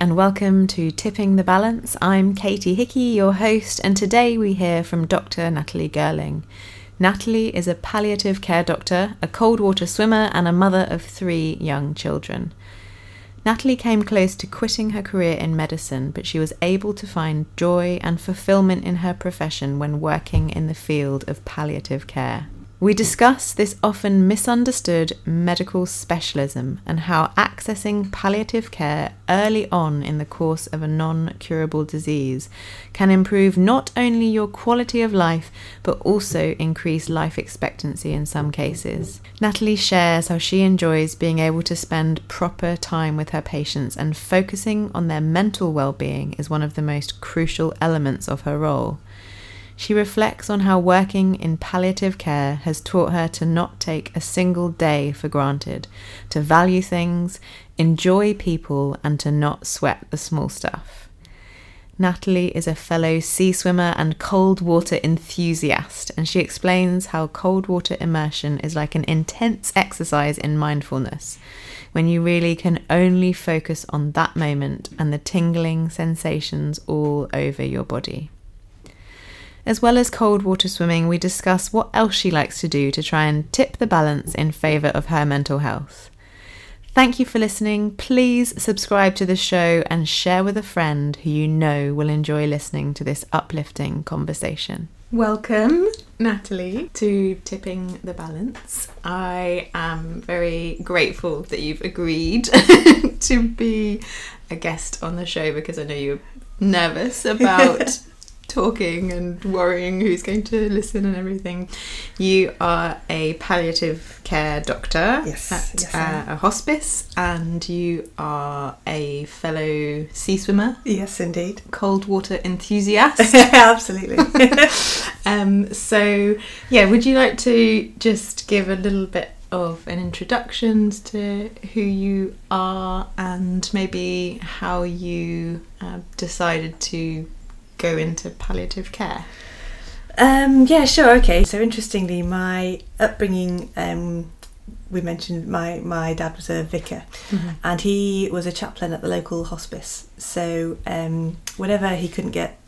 And welcome to Tipping the Balance. I'm Katie Hickey, your host, and today we hear from Dr. Natalie Girling. Natalie is a palliative care doctor, a cold water swimmer, and a mother of three young children. Natalie came close to quitting her career in medicine, but she was able to find joy and fulfillment in her profession when working in the field of palliative care. We discuss this often misunderstood medical specialism and how accessing palliative care early on in the course of a non curable disease can improve not only your quality of life but also increase life expectancy in some cases. Natalie shares how she enjoys being able to spend proper time with her patients and focusing on their mental well being is one of the most crucial elements of her role. She reflects on how working in palliative care has taught her to not take a single day for granted, to value things, enjoy people, and to not sweat the small stuff. Natalie is a fellow sea swimmer and cold water enthusiast, and she explains how cold water immersion is like an intense exercise in mindfulness, when you really can only focus on that moment and the tingling sensations all over your body. As well as cold water swimming, we discuss what else she likes to do to try and tip the balance in favour of her mental health. Thank you for listening. Please subscribe to the show and share with a friend who you know will enjoy listening to this uplifting conversation. Welcome, Natalie, to Tipping the Balance. I am very grateful that you've agreed to be a guest on the show because I know you're nervous about talking and worrying who's going to listen and everything. You are a palliative care doctor Yes, at yes, uh, a hospice, and you are a fellow sea swimmer, Yes, indeed. cold water enthusiast. Absolutely. um, so, yeah, would you like to just give a little bit of an introduction to who you are and maybe how you uh, decided to go into palliative care? um, yeah, sure. Okay. So interestingly, my upbringing. Um, we mentioned my my dad was a vicar, and he was a chaplain at the local hospice. So um, whenever he couldn't get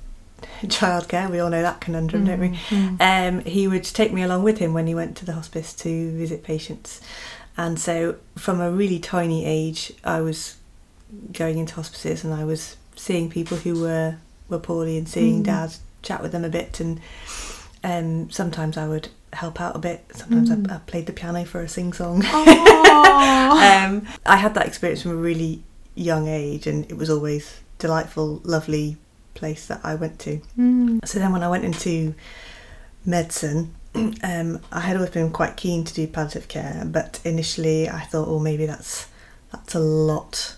childcare, we all know that conundrum, don't we? Mm. Um, he would take me along with him when he went to the hospice to visit patients. And so, from a really tiny age, I was going into hospices and I was seeing people who were, were poorly and seeing Mm. dad chat with them a bit. And um, sometimes I would help out a bit. Sometimes Mm. I, I played the piano for a sing song. Um, I had that experience from a really young age, and it was always delightful, lovely place that I went to. Mm. So then when I went into medicine, um, I had always been quite keen to do palliative care, but initially I thought, oh, maybe that's that's a lot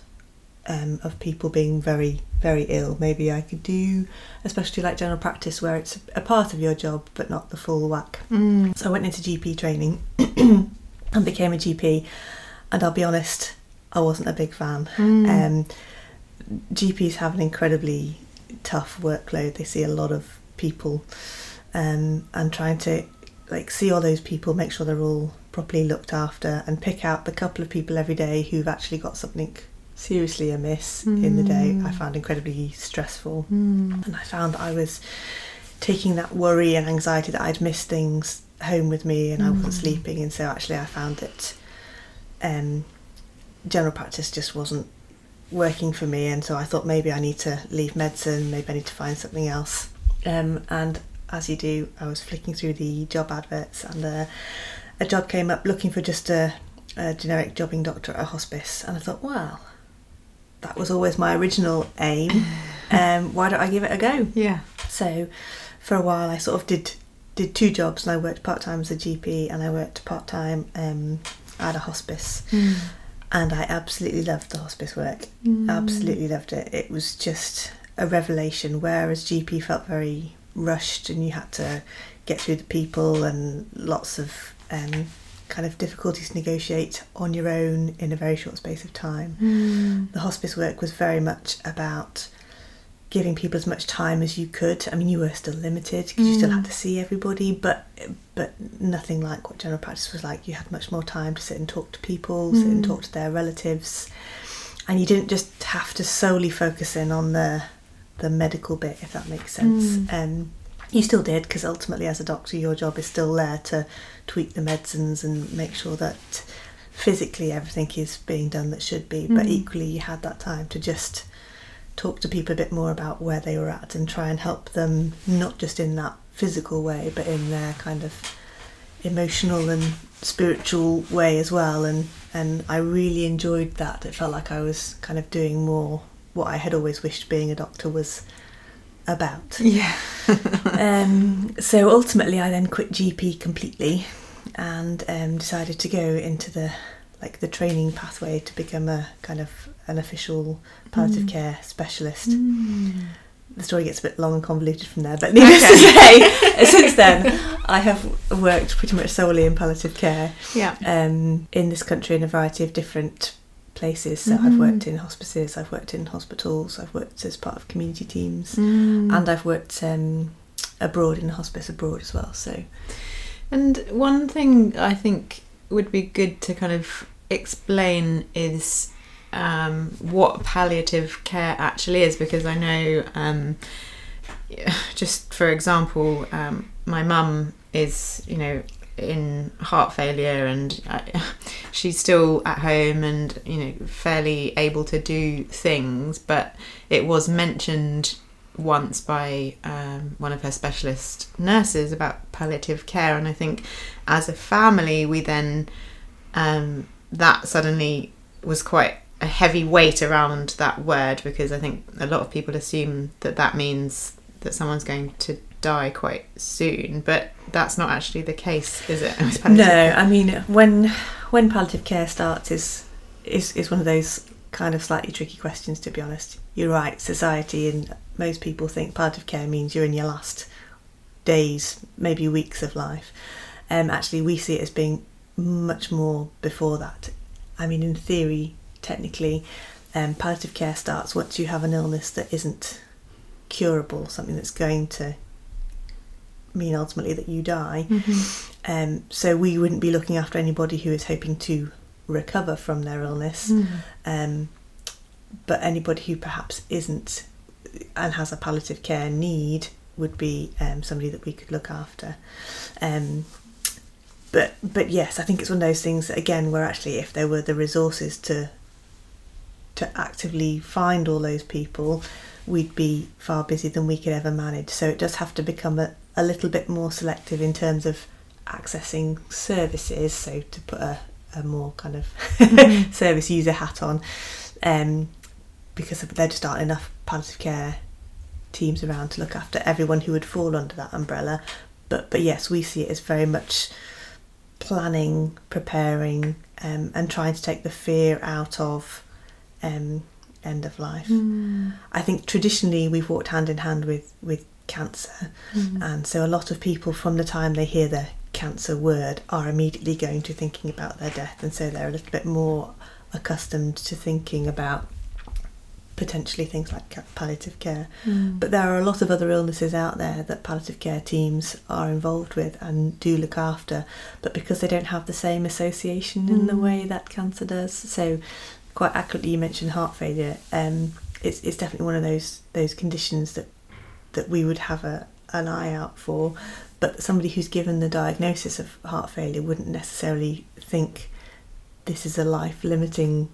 um, of people being very very ill. Maybe I could do, especially like general practice, where it's a part of your job but not the full whack. Mm. So I went into GP training and became a GP, and I'll be honest, I wasn't a big fan. Mm. Um, GPs have an incredibly tough workload. They see a lot of people, um, and trying to like see all those people, make sure they're all properly looked after, and pick out the couple of people every day who've actually got something seriously amiss in the day. Mm. I found incredibly stressful, Mm. and I found that I was taking that worry and anxiety that I'd missed things home with me, and I wasn't Mm. sleeping, and so actually I found that um, general practice just wasn't working for me, and so I thought maybe I need to leave medicine, maybe I need to find something else. Um, and as you do, I was flicking through the job adverts, and uh, a job came up looking for just a, a generic jobbing doctor at a hospice, and I thought, well, that was always my original aim. Um, why don't I give it a go? Yeah. So, for a while, I sort of did did two jobs, and I worked part time as a GP, and I worked part time um, at a hospice, Mm. and I absolutely loved the hospice work. Mm. Absolutely loved it. It was just a revelation. Whereas GP felt very rushed, and you had to get through the people and lots of um, kind of difficulties to negotiate on your own in a very short space of time Mm. the hospice work was very much about giving people as much time as you could. I mean, you were still limited because you still Mm. had to see everybody, but but nothing like what general practice was like. You had much more time to sit and talk to people, sit and Mm. talk to their relatives, and you didn't just have to solely focus in on the the medical bit, if that makes sense. Mm. Um, you still did because ultimately, as a doctor, your job is still there to tweak the medicines and make sure that physically everything is being done that should be. But Mm. equally, you had that time to just talk to people a bit more about where they were at and try and help them, not just in that physical way, but in their kind of emotional and spiritual way as well. And and I really enjoyed that. It felt like I was kind of doing more what I had always wished being a doctor was about. Yeah. um, so ultimately, I then quit GP completely and um, decided to go into the like the training pathway to become a kind of an official palliative Mm. care specialist. Mm. The story gets a bit long and convoluted from there, but needless to say, since then I have worked pretty much solely in palliative care Yeah. um, in this country in a variety of different places. So I've Mhm. worked in hospices, I've worked in hospitals, I've worked as part of community teams, Mm. and I've worked um, abroad in hospice abroad as well. So And one thing I think would be good to kind of explain is um, what palliative care actually is, because I know, um, just for example, um, my mum is, you know, in heart failure and I, she's still at home and you know fairly able to do things but it was mentioned once by um, one of her specialist nurses about palliative care, and I think as a family, we then um, that suddenly was quite a heavy weight around that word because I think a lot of people assume that that means that someone's going to die quite soon, but that's not actually the case, is it? no, care? I mean when when palliative care starts is is is one of those kind of slightly tricky questions to be honest. You're right, society and most people think palliative care means you're in your last days, maybe weeks of life. Um, actually, we see it as being much more before that. I mean, in theory, technically, um, palliative care starts once you have an illness that isn't curable, something that's going to mean ultimately that you die. Mhm. Um, so we wouldn't be looking after anybody who is hoping to recover from their illness. Mm. Um, but anybody who perhaps isn't and has a palliative care need would be um, somebody that we could look after. Um, but but yes, I think it's one of those things that again, where actually if there were the resources to to actively find all those people, we'd be far busier than we could ever manage. So it does have to become a, a little bit more selective in terms of accessing services. So to put a, a more kind of Mhm. service user hat on, um, because there just aren't enough palliative care teams around to look after everyone who would fall under that umbrella. But but yes, we see it as very much planning, preparing, um, and trying to take the fear out of um, end of life. Mm. I think traditionally we've walked hand in hand with with cancer, Mm. and so a lot of people from the time they hear the cancer word are immediately going to thinking about their death, and so they're a little bit more accustomed to thinking about potentially things like palliative care. Mm. But there are a lot of other illnesses out there that palliative care teams are involved with and do look after, but because they don't have the same association in the Mm. way that cancer does. So, quite accurately, you mentioned heart failure. Um, it's it's definitely one of those those conditions that that we would have a an eye out for. But somebody who's given the diagnosis of heart failure wouldn't necessarily think this is a life limiting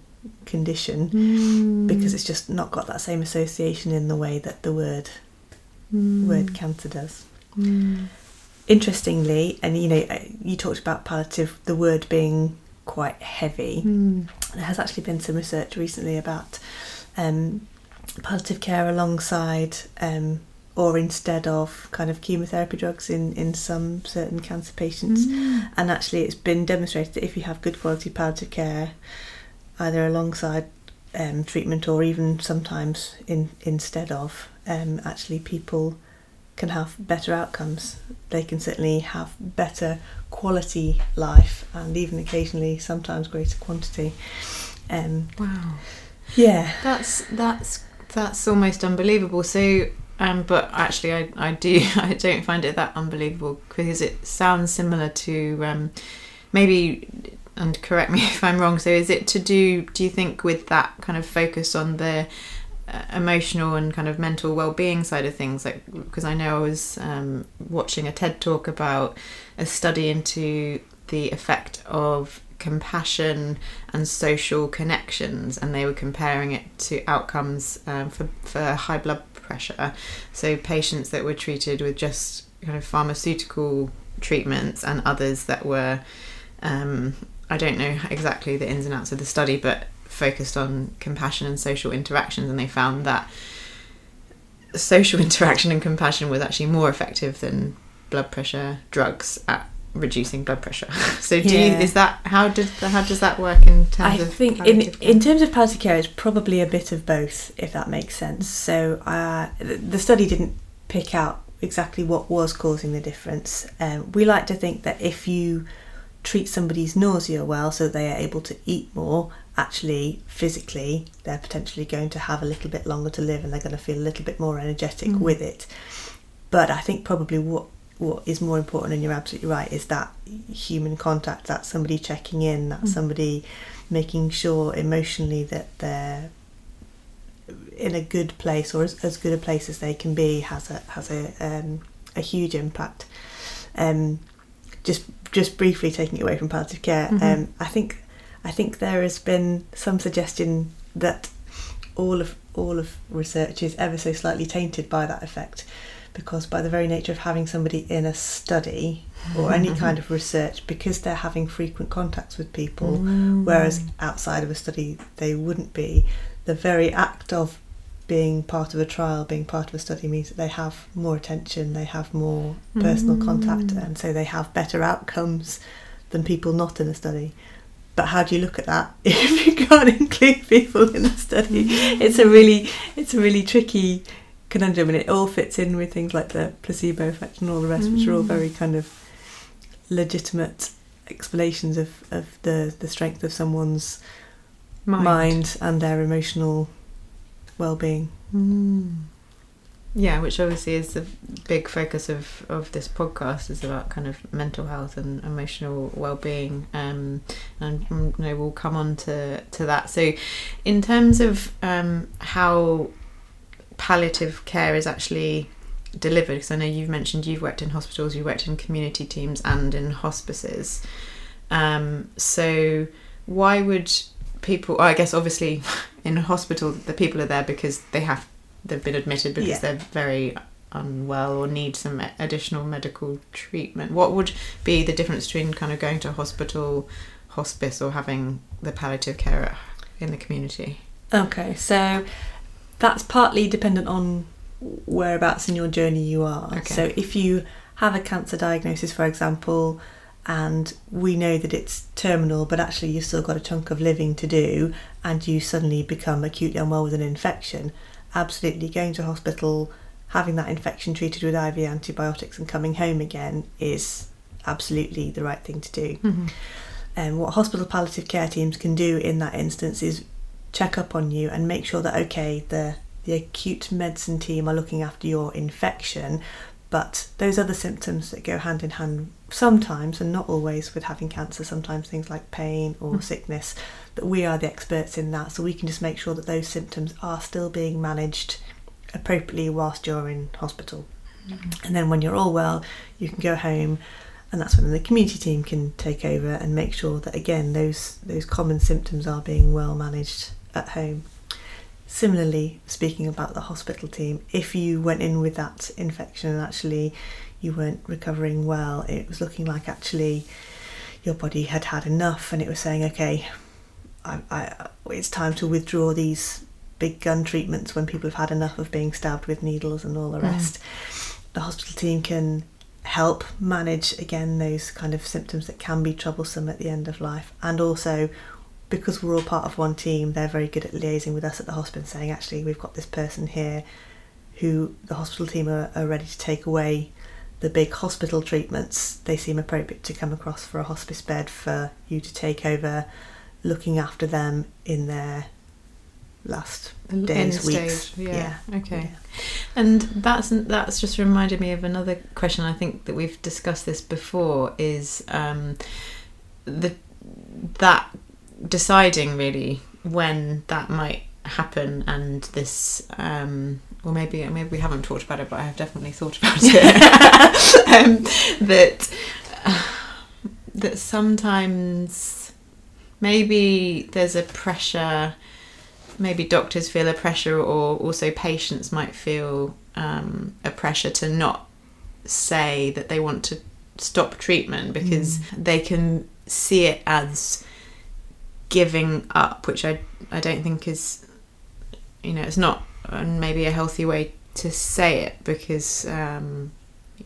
condition Mm. because it's just not got that same association in the way that the word Mm. word cancer does. Mm. Interestingly, and you know, uh, you talked about palliative, the word being quite heavy. Mm. There has actually been some research recently about um, palliative care alongside um, or instead of kind of chemotherapy drugs in, in some certain cancer patients. Mm. And actually, it's been demonstrated that if you have good quality palliative care, either alongside um, treatment or even sometimes in instead of, um, actually people can have better outcomes. They can certainly have better quality life and even occasionally sometimes greater quantity. Um, Wow. yeah. That's that's that's almost unbelievable. So, um, but actually, I, I do I don't find it that unbelievable because it sounds similar to um, maybe and correct me if I'm wrong. So, is it to do? Do you think with that kind of focus on the uh, emotional and kind of mental well-being side of things? Like, because I know I was um, watching a TED talk about a study into the effect of compassion and social connections, and they were comparing it to outcomes um, for for high blood pressure. So, patients that were treated with just kind of pharmaceutical treatments and others that were um, I don't know exactly the ins and outs of the study, but focused on compassion and social interactions, and they found that social interaction and compassion was actually more effective than blood pressure drugs at reducing blood pressure. so, do Yeah. you, is that how did how does that work in terms I of think in care? in terms of palliative care, it's probably a bit of both, if that makes sense. So uh, the the study didn't pick out exactly what was causing the difference. Um, we like to think that if you treat somebody's nausea well, so they are able to eat more, actually physically they're potentially going to have a little bit longer to live, and they're going to feel a little bit more energetic Mm. with it. But I think probably what what is more important, and you're absolutely right, is that human contact, that somebody checking in, that Mm. somebody making sure emotionally that they're in a good place or as, as good a place as they can be has a has a um, a huge impact. Um, just just briefly taking it away from palliative care, Mhm. um, I think I think there has been some suggestion that all of all of research is ever so slightly tainted by that effect because by the very nature of having somebody in a study or any kind of research because they're having frequent contacts with people Mm. whereas outside of a study they wouldn't be the very act of being part of a trial being part of a study means that they have more attention they have more personal contact Mm. and so they have better outcomes than people not in a study but how do you look at that if you can't include people in the study it's a really it's a really tricky conundrum and it all fits in with things like the placebo effect and all the rest which are all Mm. very kind of legitimate explanations of, of the, the strength of someone's mind. and their emotional well-being Mm. Yeah, which obviously is the big focus of, of this podcast is about kind of mental health and emotional well-being um, and mm, you know, we'll come on to, to that so in terms of um, how palliative care is actually delivered because I know you've mentioned you've worked in hospitals you've worked in community teams and in hospices. Um, so why would people I guess obviously in a hospital the people are there because they have they've been admitted because Yeah. they're very unwell or need some additional medical treatment. What would be the difference between kind of going to a hospital hospice or having the palliative care in the community? Okay so that's partly dependent on whereabouts in your journey you are Okay. so if you have a cancer diagnosis for example and we know that it's terminal but actually you've still got a chunk of living to do and you suddenly become acutely unwell with an infection absolutely going to hospital having that infection treated with IV antibiotics and coming home again is absolutely the right thing to do mm-hmm. and what hospital palliative care teams can do in that instance is check up on you and make sure that okay the the acute medicine team are looking after your infection. But those other symptoms that go hand in hand sometimes and not always with having cancer sometimes things like pain or Mm. sickness that we are the experts in that. So we can just make sure that those symptoms are still being managed appropriately whilst you're in hospital. And then when you're all well you can go home and that's when the community team can take over and make sure that again those those common symptoms are being well managed at home similarly speaking about the hospital team if you went in with that infection and actually you weren't recovering well it was looking like actually your body had had enough and it was saying okay I, I, it's time to withdraw these big gun treatments when people have had enough of being stabbed with needles and all the Mm. rest the hospital team can help manage again those kind of symptoms that can be troublesome at the end of life and also because we're all part of one team they're very good at liaising with us at the hospital and saying actually we've got this person here who the hospital team are, are ready to take away the big hospital treatments they seem appropriate to come across for a hospice bed for you to take over looking after them in their last days, weeks. stage, yeah. Okay. Yeah. And that's that's just reminded me of another question. I think that we've discussed this before. Is um, the that deciding really when that might happen and this um or maybe maybe we haven't talked about it but I have definitely thought about it um, that uh, that sometimes maybe there's a pressure maybe doctors feel a pressure or also patients might feel um, a pressure to not say that they want to stop treatment because Mm. they can see it as giving up which I, I don't think is you know it's not uh, maybe a healthy way to say it because um,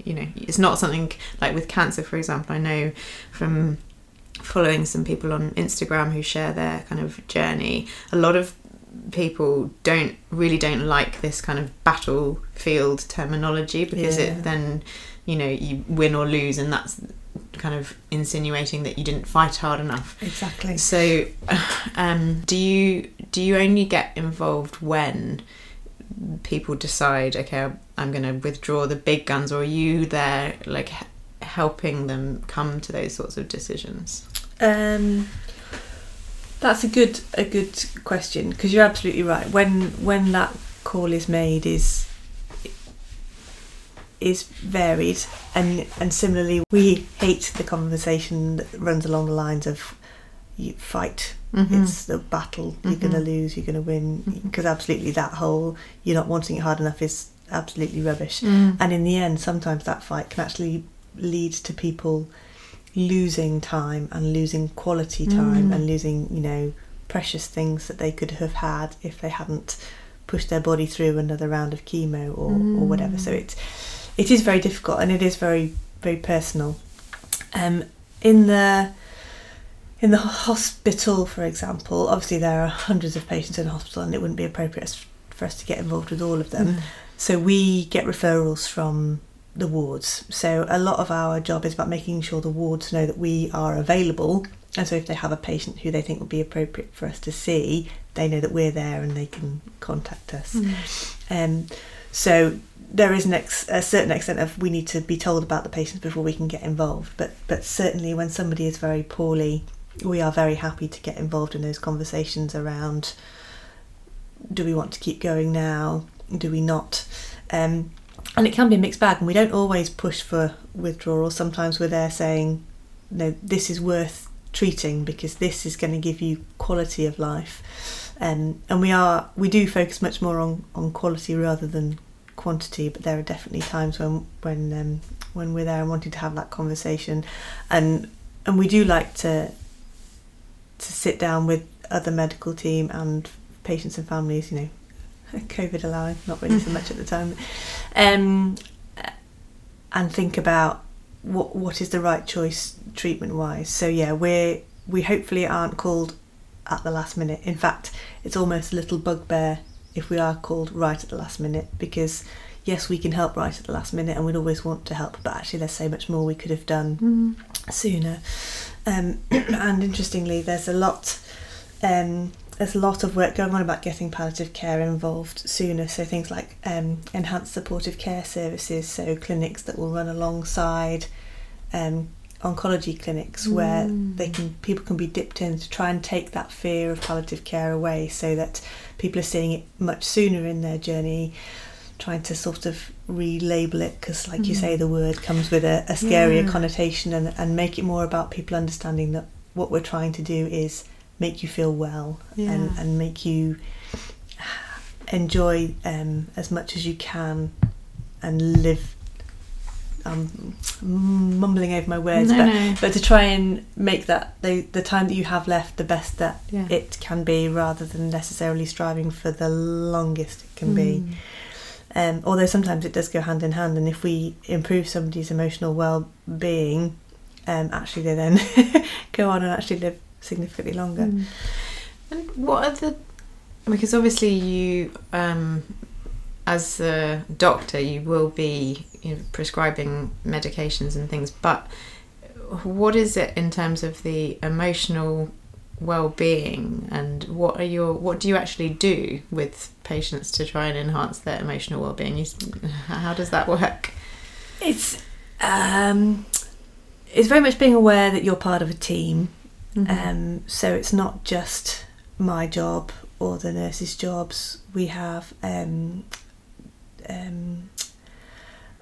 you know it's not something like with cancer for example I know from following some people on Instagram who share their kind of journey a lot of people don't really don't like this kind of battlefield terminology because Yeah. it then you know you win or lose and that's kind of insinuating that you didn't fight hard enough Exactly. so um, do you do you only get involved when people decide okay i'm going to withdraw the big guns or are you there like h- helping them come to those sorts of decisions Um, that's a good a good question because you're absolutely right. When when that call is made is is varied and and similarly we hate the conversation that runs along the lines of you fight Mhm. it's the battle you're going to lose you're going to win because absolutely that whole you're not wanting it hard enough is absolutely rubbish Mm. and in the end sometimes that fight can actually lead to people losing time and losing quality time Mm. and losing you know precious things that they could have had if they hadn't pushed their body through another round of chemo or, or whatever so Mm. It is very difficult and it is very very personal um in the in the hospital for example obviously there are hundreds of patients in the hospital and it wouldn't be appropriate for us to get involved with all of them Mm. so we get referrals from the wards. So a lot of our job is about making sure the wards know that we are available. And so if they have a patient who they think would be appropriate for us to see, they know that we're there and they can contact us. Mm. Um, so there is an ex- a certain extent of we need to be told about the patients before we can get involved. But but certainly when somebody is very poorly, we are very happy to get involved in those conversations around do we want to keep going now? Do we not? Um, and it can be a mixed bag, and we don't always push for withdrawal. Sometimes we're there saying, no, this is worth treating because this is going to give you quality of life. Um, and we are we do focus much more on, on quality rather than quantity, but there are definitely times when when um, when we're there and wanting to have that conversation, and and we do like to to sit down with other medical team and patients and families. You know, COVID allowing, not really so much at the time, um, and think about what what is the right choice treatment wise. So yeah, we're we hopefully aren't called at the last minute. In fact, it's almost a little bugbear if we are called right at the last minute because yes, we can help right at the last minute and we'd always want to help, but actually there's so much more we could have done Mm. sooner. Um, and interestingly, there's a lot. Um, there's a lot of work going on about getting palliative care involved sooner. So things like um, enhanced supportive care services, so clinics that will run alongside um, oncology clinics where Mm. they can people can be dipped in to try and take that fear of palliative care away, so that people are seeing it much sooner in their journey. Trying to sort of relabel it because, like you Mm. say, the word comes with a, a scarier Yeah. connotation, and, and make it more about people understanding that what we're trying to do is make you feel well Yeah. and, and make you enjoy um, as much as you can and live. I'm mumbling over my words, No, but, no. but to try and make that the, the time that you have left the best that Yeah. it can be rather than necessarily striving for the longest it can be. Mm. Um, although sometimes it does go hand in hand, and if we improve somebody's emotional well-being, um, actually they then go on and actually live significantly longer. Mm. And what are the because obviously you um as a doctor you will be you know, prescribing medications and things but what is it in terms of the emotional well-being and what are your what do you actually do with patients to try and enhance their emotional well-being you, how does that work It's um, it's very much being aware that you're part of a team Mhm. Um, so it's not just my job or the nurses' jobs. We have um, um,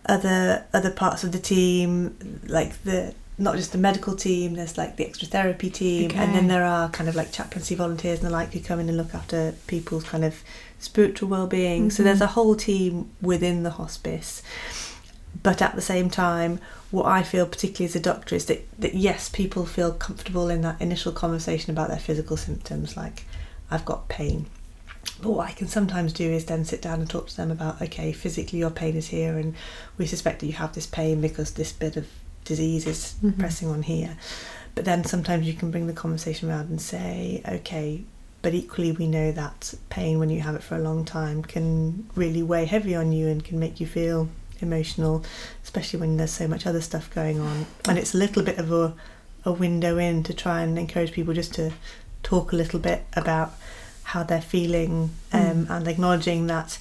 other other parts of the team, like the not just the medical team. There's like the extra therapy team, and then there are kind of like chaplaincy volunteers and the like who come in and look after people's kind of spiritual well-being. So Mhm. there's a whole team within the hospice. But at the same time, what I feel particularly as a doctor is that, that yes, people feel comfortable in that initial conversation about their physical symptoms, like I've got pain. But what I can sometimes do is then sit down and talk to them about, okay, physically your pain is here, and we suspect that you have this pain because this bit of disease is Mhm. pressing on here. But then sometimes you can bring the conversation around and say, okay, but equally we know that pain when you have it for a long time can really weigh heavy on you and can make you feel emotional, especially when there's so much other stuff going on. And it's a little bit of a, a window in to try and encourage people just to talk a little bit about how they're feeling um, and acknowledging that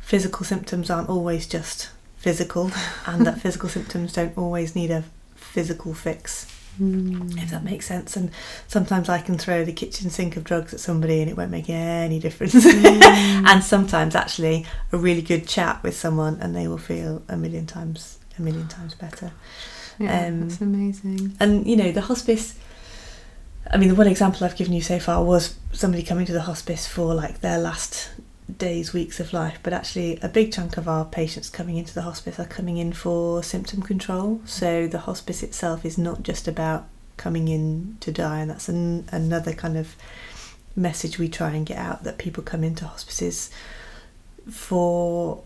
physical symptoms aren't always just physical and that physical symptoms don't always need a physical fix Mm. if that makes sense. And sometimes I can throw the kitchen sink of drugs at somebody and it won't make any difference. Mm. and sometimes actually a really good chat with someone and they will feel a million times a million times better. Yeah, Um, that's amazing. And you know, the hospice I mean the one example I've given you so far was somebody coming to the hospice for like their last days, weeks of life, but actually a big chunk of our patients coming into the hospice are coming in for symptom control. So the hospice itself is not just about coming in to die, and that's an, another kind of message we try and get out that people come into hospices for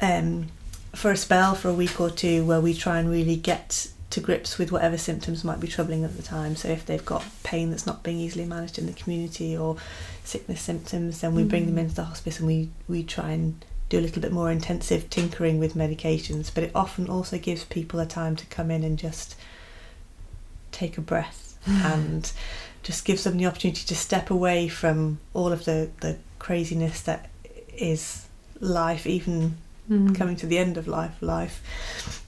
um, for a spell for a week or two where we try and really get to grips with whatever symptoms might be troubling at the time. So if they've got pain that's not being easily managed in the community or sickness symptoms, then we bring them Mm. into the hospice and we, we try and do a little bit more intensive tinkering with medications. But it often also gives people a time to come in and just take a breath and just gives them the opportunity to step away from all of the, the craziness that is life, even Mm. coming to the end of life life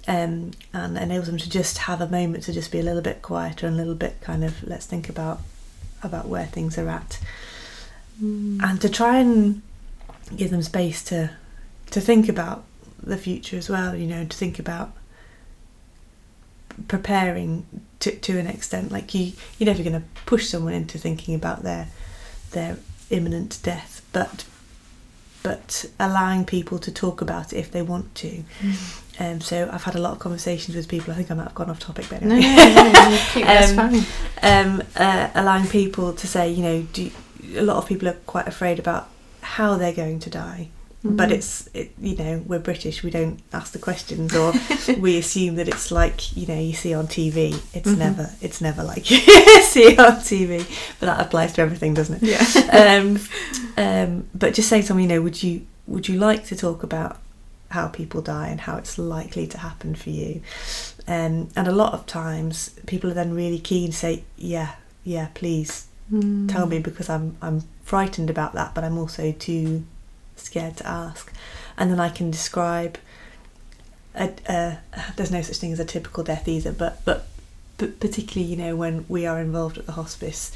um, and enables them to just have a moment to just be a little bit quieter and a little bit kind of let's think about about where things are at Mm. and to try and give them space to to think about the future as well you know to think about preparing to, to an extent like you you're never going to push someone into thinking about their their imminent death but but allowing people to talk about it if they want to. Um, so I've had a lot of conversations with people. I think I might have gone off topic but anyway. no, no, no, that's Um, um, uh, allowing people to say, you know, do a lot of people are quite afraid about how they're going to die. But Mm. it's, it, you know, we're British. We don't ask the questions, or we assume that it's like, you know, you see on TV. It's Mhm. never, it's never like you see on TV. But that applies to everything, doesn't it? yeah. um, um, but just saying to someone, you know, would you would you like to talk about how people die and how it's likely to happen for you? Um, and a lot of times, people are then really keen to say, yeah, yeah, please Mm. tell me because I'm I'm frightened about that, but I'm also too scared to ask. And then I can describe. A, a, there's no such thing as a typical death either, but but, but particularly you know when we are involved at the hospice,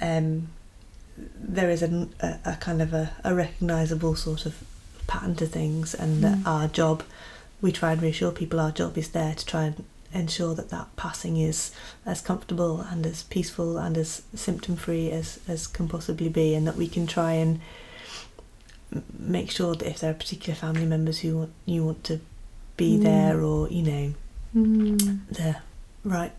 um, there is a, a, kind of a, a recognisable sort of pattern to things, and that Mm. our job, we try and reassure people our job is there to try and ensure that that passing is as comfortable and as peaceful and as symptom free as as can possibly be, and that we can try and make sure that if there are particular family members who want you want to be Mm. there, or you know Mm. the right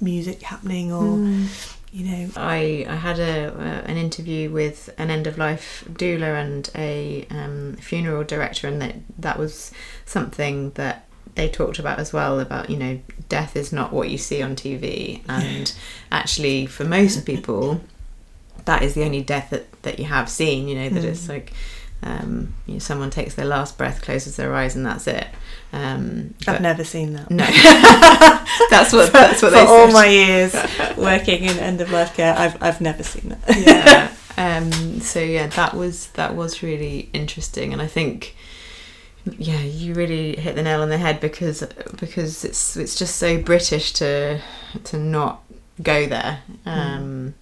music happening, or Mm. you know I, I had a uh, an interview with an end of life doula and a um, funeral director, and that that was something that they talked about as well. About you know, death is not what you see on TV, and actually, for most people, that is the only death that, that you have seen. You know that it's Mm. like. Um, you know, someone takes their last breath, closes their eyes, and that's it. Um, I've never seen that. no, that's what that's what for they all my years working in end of life care. I've I've never seen that. yeah. Um, so yeah, that was that was really interesting, and I think yeah, you really hit the nail on the head because because it's it's just so British to to not go there. Um,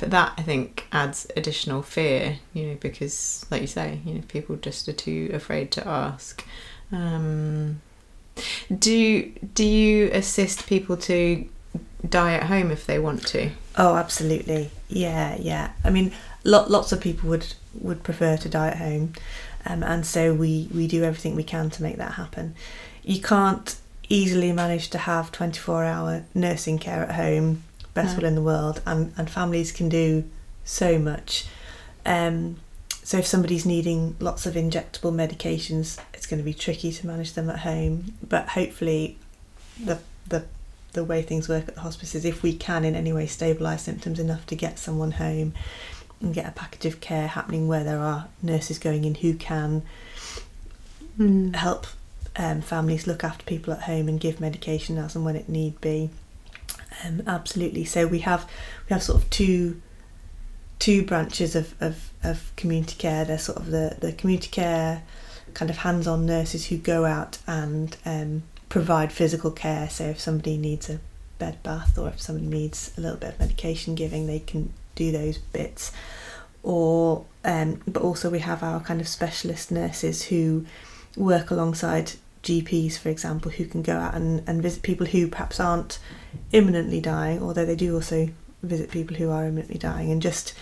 But that I think adds additional fear, you know, because like you say, you know, people just are too afraid to ask. Um, do do you assist people to die at home if they want to? Oh, absolutely. Yeah, yeah. I mean, lot, lots of people would would prefer to die at home, um, and so we we do everything we can to make that happen. You can't easily manage to have twenty four hour nursing care at home, best No. will in the world, and and families can do so much. Um, so if somebody's needing lots of injectable medications, it's going to be tricky to manage them at home. But hopefully, the the the way things work at the hospice is if we can in any way stabilise symptoms enough to get someone home and get a package of care happening where there are nurses going in who can help um, families look after people at home and give medication as and when it need be. Um, absolutely. So we have we have sort of two two branches of, of, of community care. There's sort of the, the community care kind of hands on nurses who go out and um, provide physical care. So if somebody needs a bed bath or if somebody needs a little bit of medication giving, they can do those bits. Or um, but also we have our kind of specialist nurses who work alongside GPs, for example, who can go out and, and visit people who perhaps aren't imminently dying, although they do also visit people who are imminently dying and just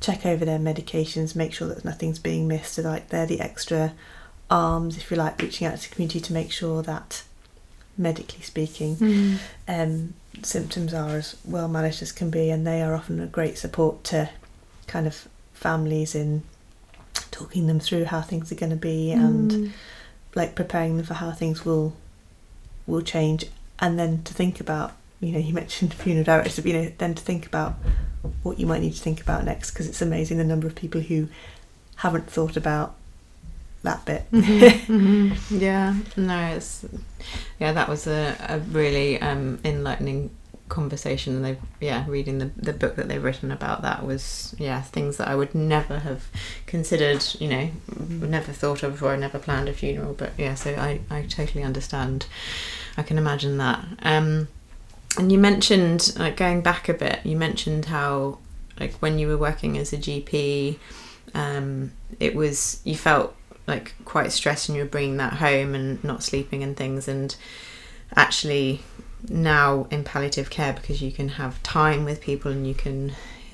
check over their medications, make sure that nothing's being missed. So like they're the extra arms, if you like, reaching out to the community to make sure that medically speaking, um, symptoms are as well managed as can be, and they are often a great support to kind of families in talking them through how things are going to be and like preparing them for how things will will change, and then to think about. You know, you mentioned funeral directors, you know, then to think about what you might need to think about next, because it's amazing the number of people who haven't thought about that bit. Yeah, no, it's yeah, that was a, a really um, enlightening conversation. And they, yeah, reading the the book that they've written about that was yeah things that I would never have considered. You know, never thought of before. I never planned a funeral, but yeah, so I I totally understand. I can imagine that. Um, and you mentioned like going back a bit. You mentioned how like when you were working as a GP, um, it was you felt like quite stressed and you were bringing that home and not sleeping and things and actually now in palliative care because you can have time with people and you can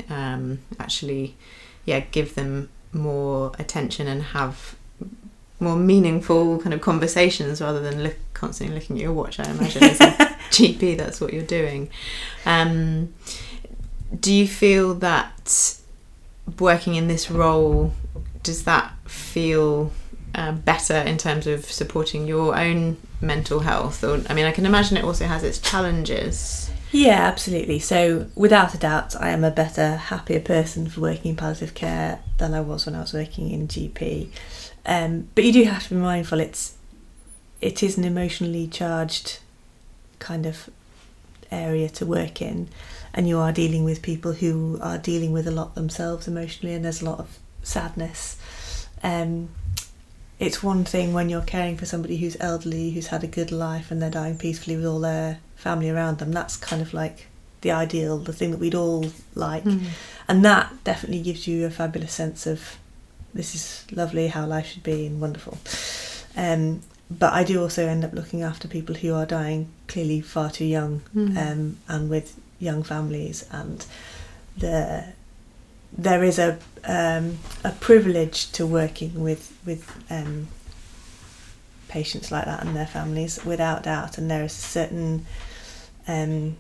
um, actually yeah give them more attention and have more meaningful kind of conversations rather than look constantly looking at your watch I imagine as a GP that's what you're doing. Um, do you feel that working in this role does that feel uh, better in terms of supporting your own mental health or i mean i can imagine it also has its challenges Yeah, absolutely. So, without a doubt, I am a better, happier person for working in palliative care than I was when I was working in GP. Um, but you do have to be mindful. It's it is an emotionally charged kind of area to work in, and you are dealing with people who are dealing with a lot themselves emotionally, and there's a lot of sadness. Um, it's one thing when you're caring for somebody who's elderly, who's had a good life, and they're dying peacefully with all their family around them. That's kind of like the ideal, the thing that we'd all like. And that definitely gives you a fabulous sense of this is lovely, how life should be, and wonderful. Um, but I do also end up looking after people who are dying clearly far too young um, and with young families, and the there is a um, a privilege to working with with um, patients like that and their families, without doubt. And there is a certain um,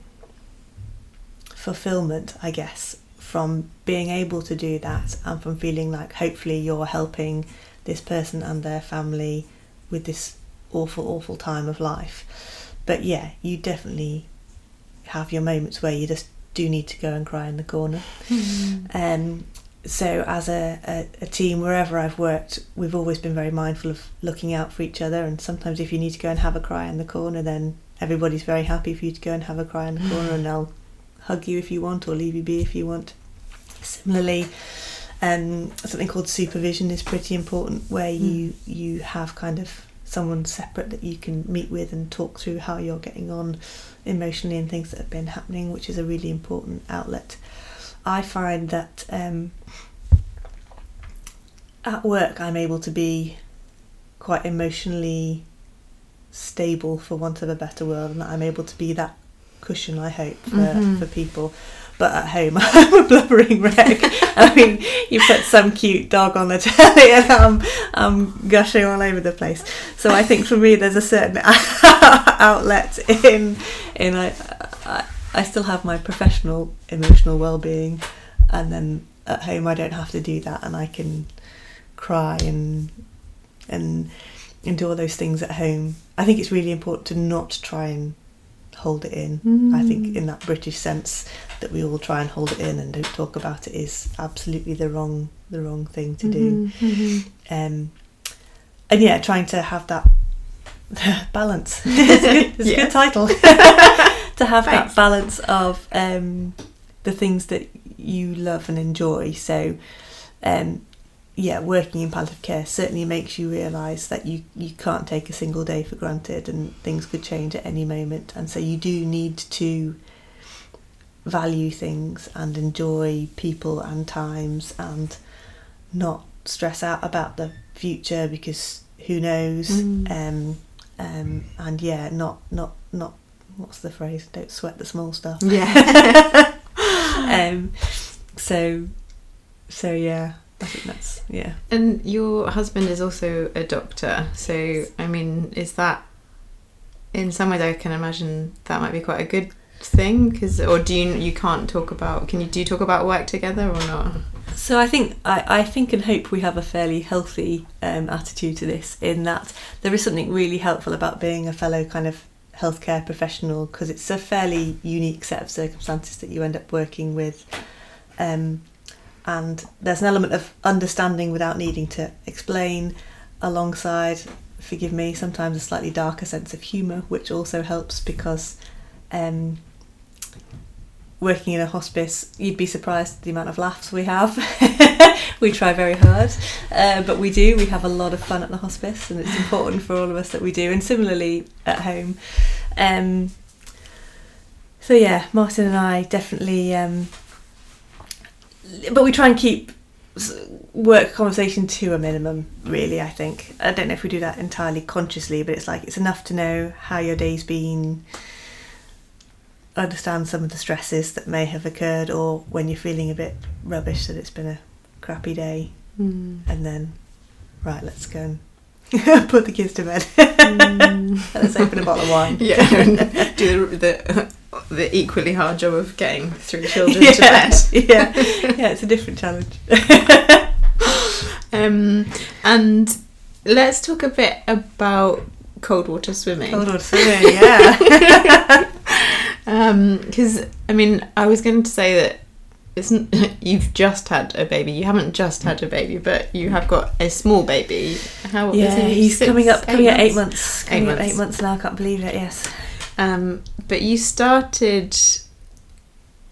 fulfillment, I guess, from being able to do that and from feeling like hopefully you're helping this person and their family with this awful, awful time of life. But yeah, you definitely have your moments where you just do need to go and cry in the corner. Um, so as a, a, a team, wherever I've worked, we've always been very mindful of looking out for each other. And sometimes if you need to go and have a cry in the corner, then everybody's very happy for you to go and have a cry in the corner, and they'll hug you if you want or leave you be if you want. Similarly, um, something called supervision is pretty important, where you you have kind of someone separate that you can meet with and talk through how you're getting on emotionally and things that have been happening, which is a really important outlet. I find that um, at work I'm able to be quite emotionally stable, for want of a better word, and that I'm able to be that cushion, I hope, for, Mhm. for people. But at home, I'm a blubbering wreck. I mean, you put some cute dog on the telly, and I'm, I'm gushing all over the place. So I think for me, there's a certain outlet in in I, I I still have my professional emotional well-being, and then at home I don't have to do that, and I can cry and and and do all those things at home. I think it's really important to not try and hold it in. I think Mm. in that British sense that we all try and hold it in and don't talk about it is absolutely the wrong the wrong thing to do. Mhm, mhm. Um, and yeah, trying to have that balance. it's a good, it's a good title. to have Thanks. that balance of um, the things that you love and enjoy. So, um, yeah, working in palliative care certainly makes you realise that you, you can't take a single day for granted and things could change at any moment. And so you do need to value things and enjoy people and times and not stress out about the future because who knows Mm. um, um, and yeah not not not what's the phrase don't sweat the small stuff Yeah. um, so so yeah I think that's yeah And your husband is also a doctor, so I mean, is that in some ways I can imagine that might be quite a good thing because or do you you can't talk about can you do you talk about work together or not? So I think I, I think and hope we have a fairly healthy um, attitude to this in that there is something really helpful about being a fellow kind of healthcare professional because it's a fairly unique set of circumstances that you end up working with um, and there's an element of understanding without needing to explain alongside forgive me sometimes a slightly darker sense of humour which also helps because um, working in a hospice, you'd be surprised the amount of laughs we have. we try very hard, uh, but we do. We have a lot of fun at the hospice, and it's important for all of us that we do. And similarly at home. Um, so yeah, Martin and I definitely, um, but we try and keep work conversation to a minimum. Really, I think. I don't know if we do that entirely consciously, but it's like it's enough to know how your day's been understand some of the stresses that may have occurred or when you're feeling a bit rubbish that it's been a crappy day Mm. and then right let's go and put the kids to bed let's open a bottle of wine Yeah, do the the equally hard job of getting three children to bed. yeah yeah it's a different challenge Um, and let's talk a bit about cold water swimming. hold on swimming yeah Because I mean, I was going to say that it's you've just had a baby. You haven't just had a baby, but you have got a small baby. How is yeah he? he's Six, coming up coming at eight months? Eight coming up months. eight months now I can't believe it yes Um, but you started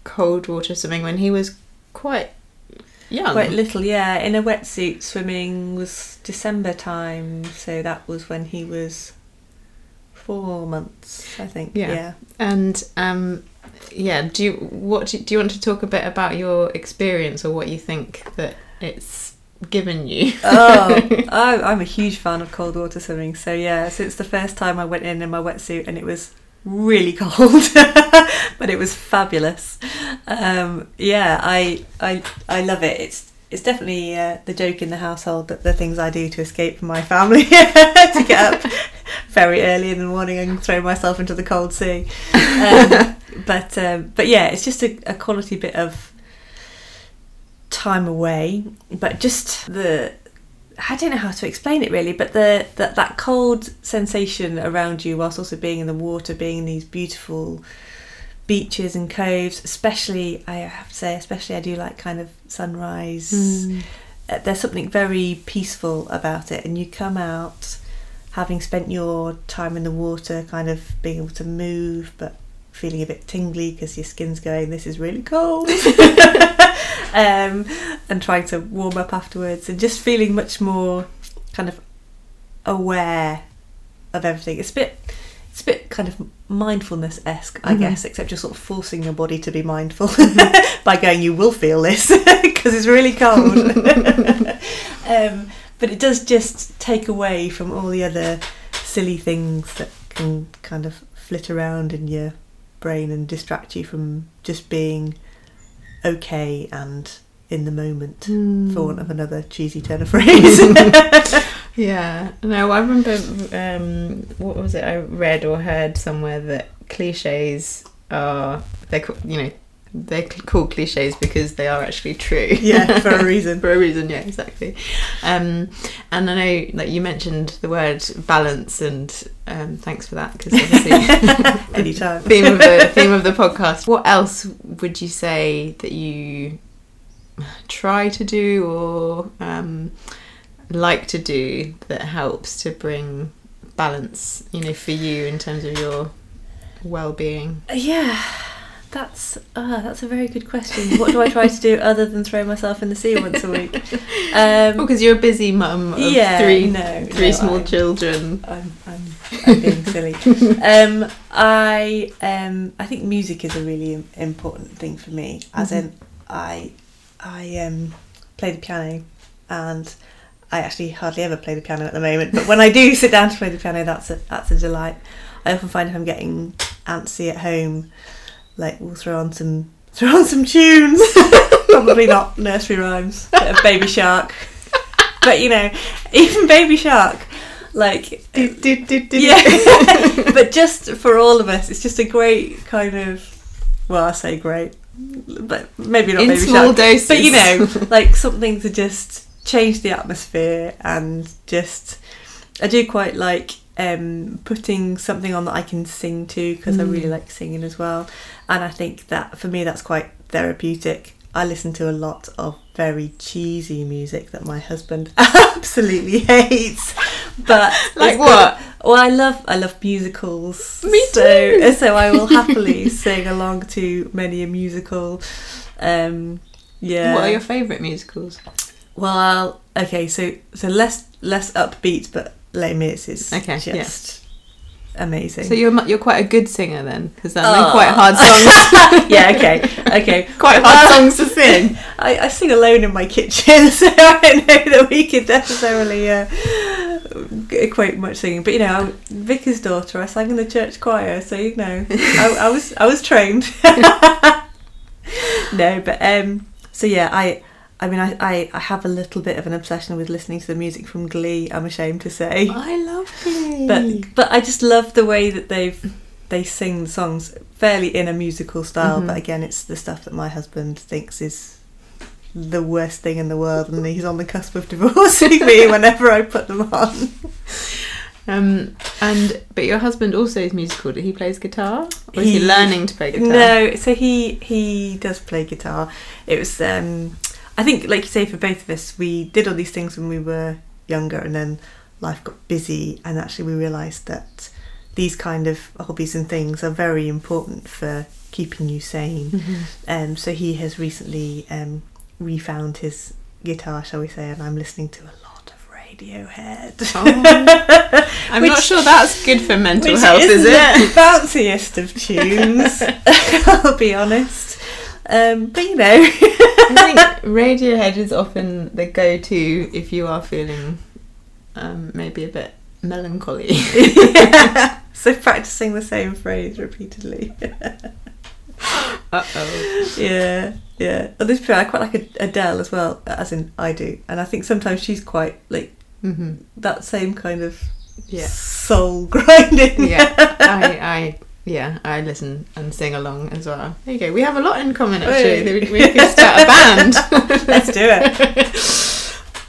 cold water swimming when he was quite young. Quite little, yeah. In a wetsuit swimming was December time, so that was when he was four months, I think. Yeah. Yeah. And um, yeah, do you what do, do you want to talk a bit about your experience or what you think that it's given you? oh, I, I'm a huge fan of cold water swimming. So yeah, since the first time I went in in my wetsuit and it was really cold, but it was fabulous. Um, yeah, I I I love it. It's it's definitely uh, the joke in the household that the things I do to escape from my family to get up very early in the morning and throw myself into the cold sea. Um, but um, but yeah, it's just a, a quality bit of time away. But just the I don't know how to explain it really, but the that that cold sensation around you whilst also being in the water, being in these beautiful beaches and coves, especially I have to say, especially I do like kind of sunrise. Mm. Uh, There's something very peaceful about it, and you come out having spent your time in the water, kind of being able to move, but feeling a bit tingly because your skin's going, this is really cold. um, and trying to warm up afterwards, and just feeling much more kind of aware of everything. It's a bit it's a bit kind of mindfulness esque, I Mhm. guess, except you're sort of forcing your body to be mindful by going, you will feel this because it's really cold. um, but it does just take away from all the other silly things that can kind of flit around in your brain and distract you from just being okay and in the moment, for want of another cheesy turn of phrase. Yeah, no, I remember. Um, what was it? I read or heard somewhere that cliches are they're you know they're called cliches because they are actually true. yeah, for a reason. for a reason. Yeah, exactly. Um, and I know, like you mentioned the word balance, and um, thanks for that because obviously Anytime. theme of the theme of the podcast. What else would you say that you try to do or um, like to do that helps to bring balance? You know, for you in terms of your well-being. Yeah, that's uh, that's a very good question. What do I try to do other than throw myself in the sea once a week? Um, Because you're a busy mum of yeah, three no, three no, small I'm, children. I'm, I'm, I'm being silly. Um, I um, I think music is a really important thing for me. As Mhm. in, I I um, play the piano, and I actually hardly ever play the piano at the moment. But when I do sit down to play the piano, that's a that's a delight. I often find if I'm getting antsy at home, like we'll throw on some throw on some tunes. Probably not nursery rhymes, bit of Baby Shark, but you know, even Baby Shark, like uh, yeah, but just for all of us, it's just a great kind of. Well, I say great, but maybe not in Baby small Shark. doses. But you know, like something to just change the atmosphere and just. I do quite like um, putting something on that I can sing to because I really Mm. like singing as well, and I think that for me that's quite therapeutic. I listen to a lot of very cheesy music that my husband absolutely hates, but like what? well, I love I love musicals. Me too. So I will happily sing along to many a musical. Um, yeah. What are your favourite musicals? Well, okay. So so less less upbeat, but Les Mis is Okay, yeah. just amazing. So you're you're quite a good singer then, because they're Oh. quite hard songs. yeah. Okay. Okay. quite hard songs to sing. I, I sing alone in my kitchen, so I don't know that we could necessarily uh, equate much singing. But you know, I'm Vicar's daughter. I sang in the church choir, so you know, I, I was I was trained. no, but um, so yeah, I. I mean, I, I, I have a little bit of an obsession with listening to the music from Glee. I'm ashamed to say, I love Glee. but but I just love the way that they've they sing the songs fairly in a musical style. Mhm. But again, it's the stuff that my husband thinks is the worst thing in the world, and he's on the cusp of divorcing me whenever I put them on. um, and but your husband also is musical. He plays guitar, or is he, He- learning to play guitar? No, so he he does play guitar. It was um, I think like you say for both of us, we did all these things when we were younger, and then life got busy, and actually we realised that these kind of hobbies and things are very important for keeping you sane. Mhm. Um, so he has recently um, refound his guitar, shall we say, and I'm listening to a lot of Radiohead. Oh. I'm not sure that's good for mental Which health, is it? the bounciest of tunes, I'll be honest. Um, but you know, I think Radiohead is often the go-to if you are feeling um, maybe a bit melancholy. yeah. so practicing the same phrase repeatedly. Uh oh. yeah, yeah. Well, this point, I quite like Adele as well, as in I do, and I think sometimes she's quite like hmm that same kind of Yeah. soul grinding. Yeah. I, I, yeah, I listen and sing along as well. There you go. We have a lot in common actually. Hey. We, we could start a band. Let's do it.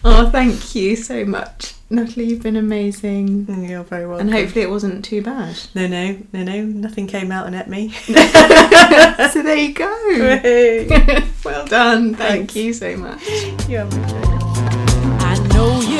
oh, thank you so much, Natalie. You've been amazing. You're very welcome. And hopefully it wasn't too bad. No, no, no, no. Nothing came out and at me. so there you go. Hooray. well done. Thank you so much. you have a good day.